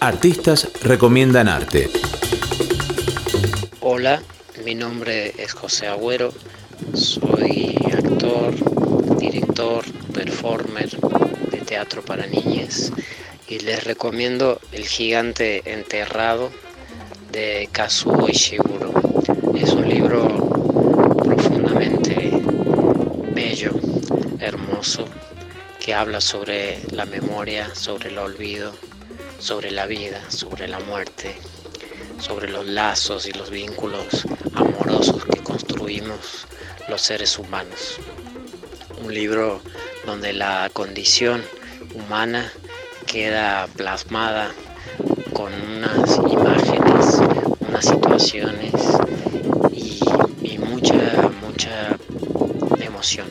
Artistas recomiendan arte. Hola, mi nombre es José Agüero, soy actor, director, performer de teatro para niñas y les recomiendo El gigante enterrado de Kazuo Ishiguro. Es un libro profundamente bello, hermoso, que habla sobre la memoria, sobre el olvido, sobre la vida, sobre la muerte, sobre los lazos y los vínculos amorosos que construimos los seres humanos. Un libro donde la condición humana queda plasmada con unas imágenes, unas situaciones y, y mucha, mucha emoción.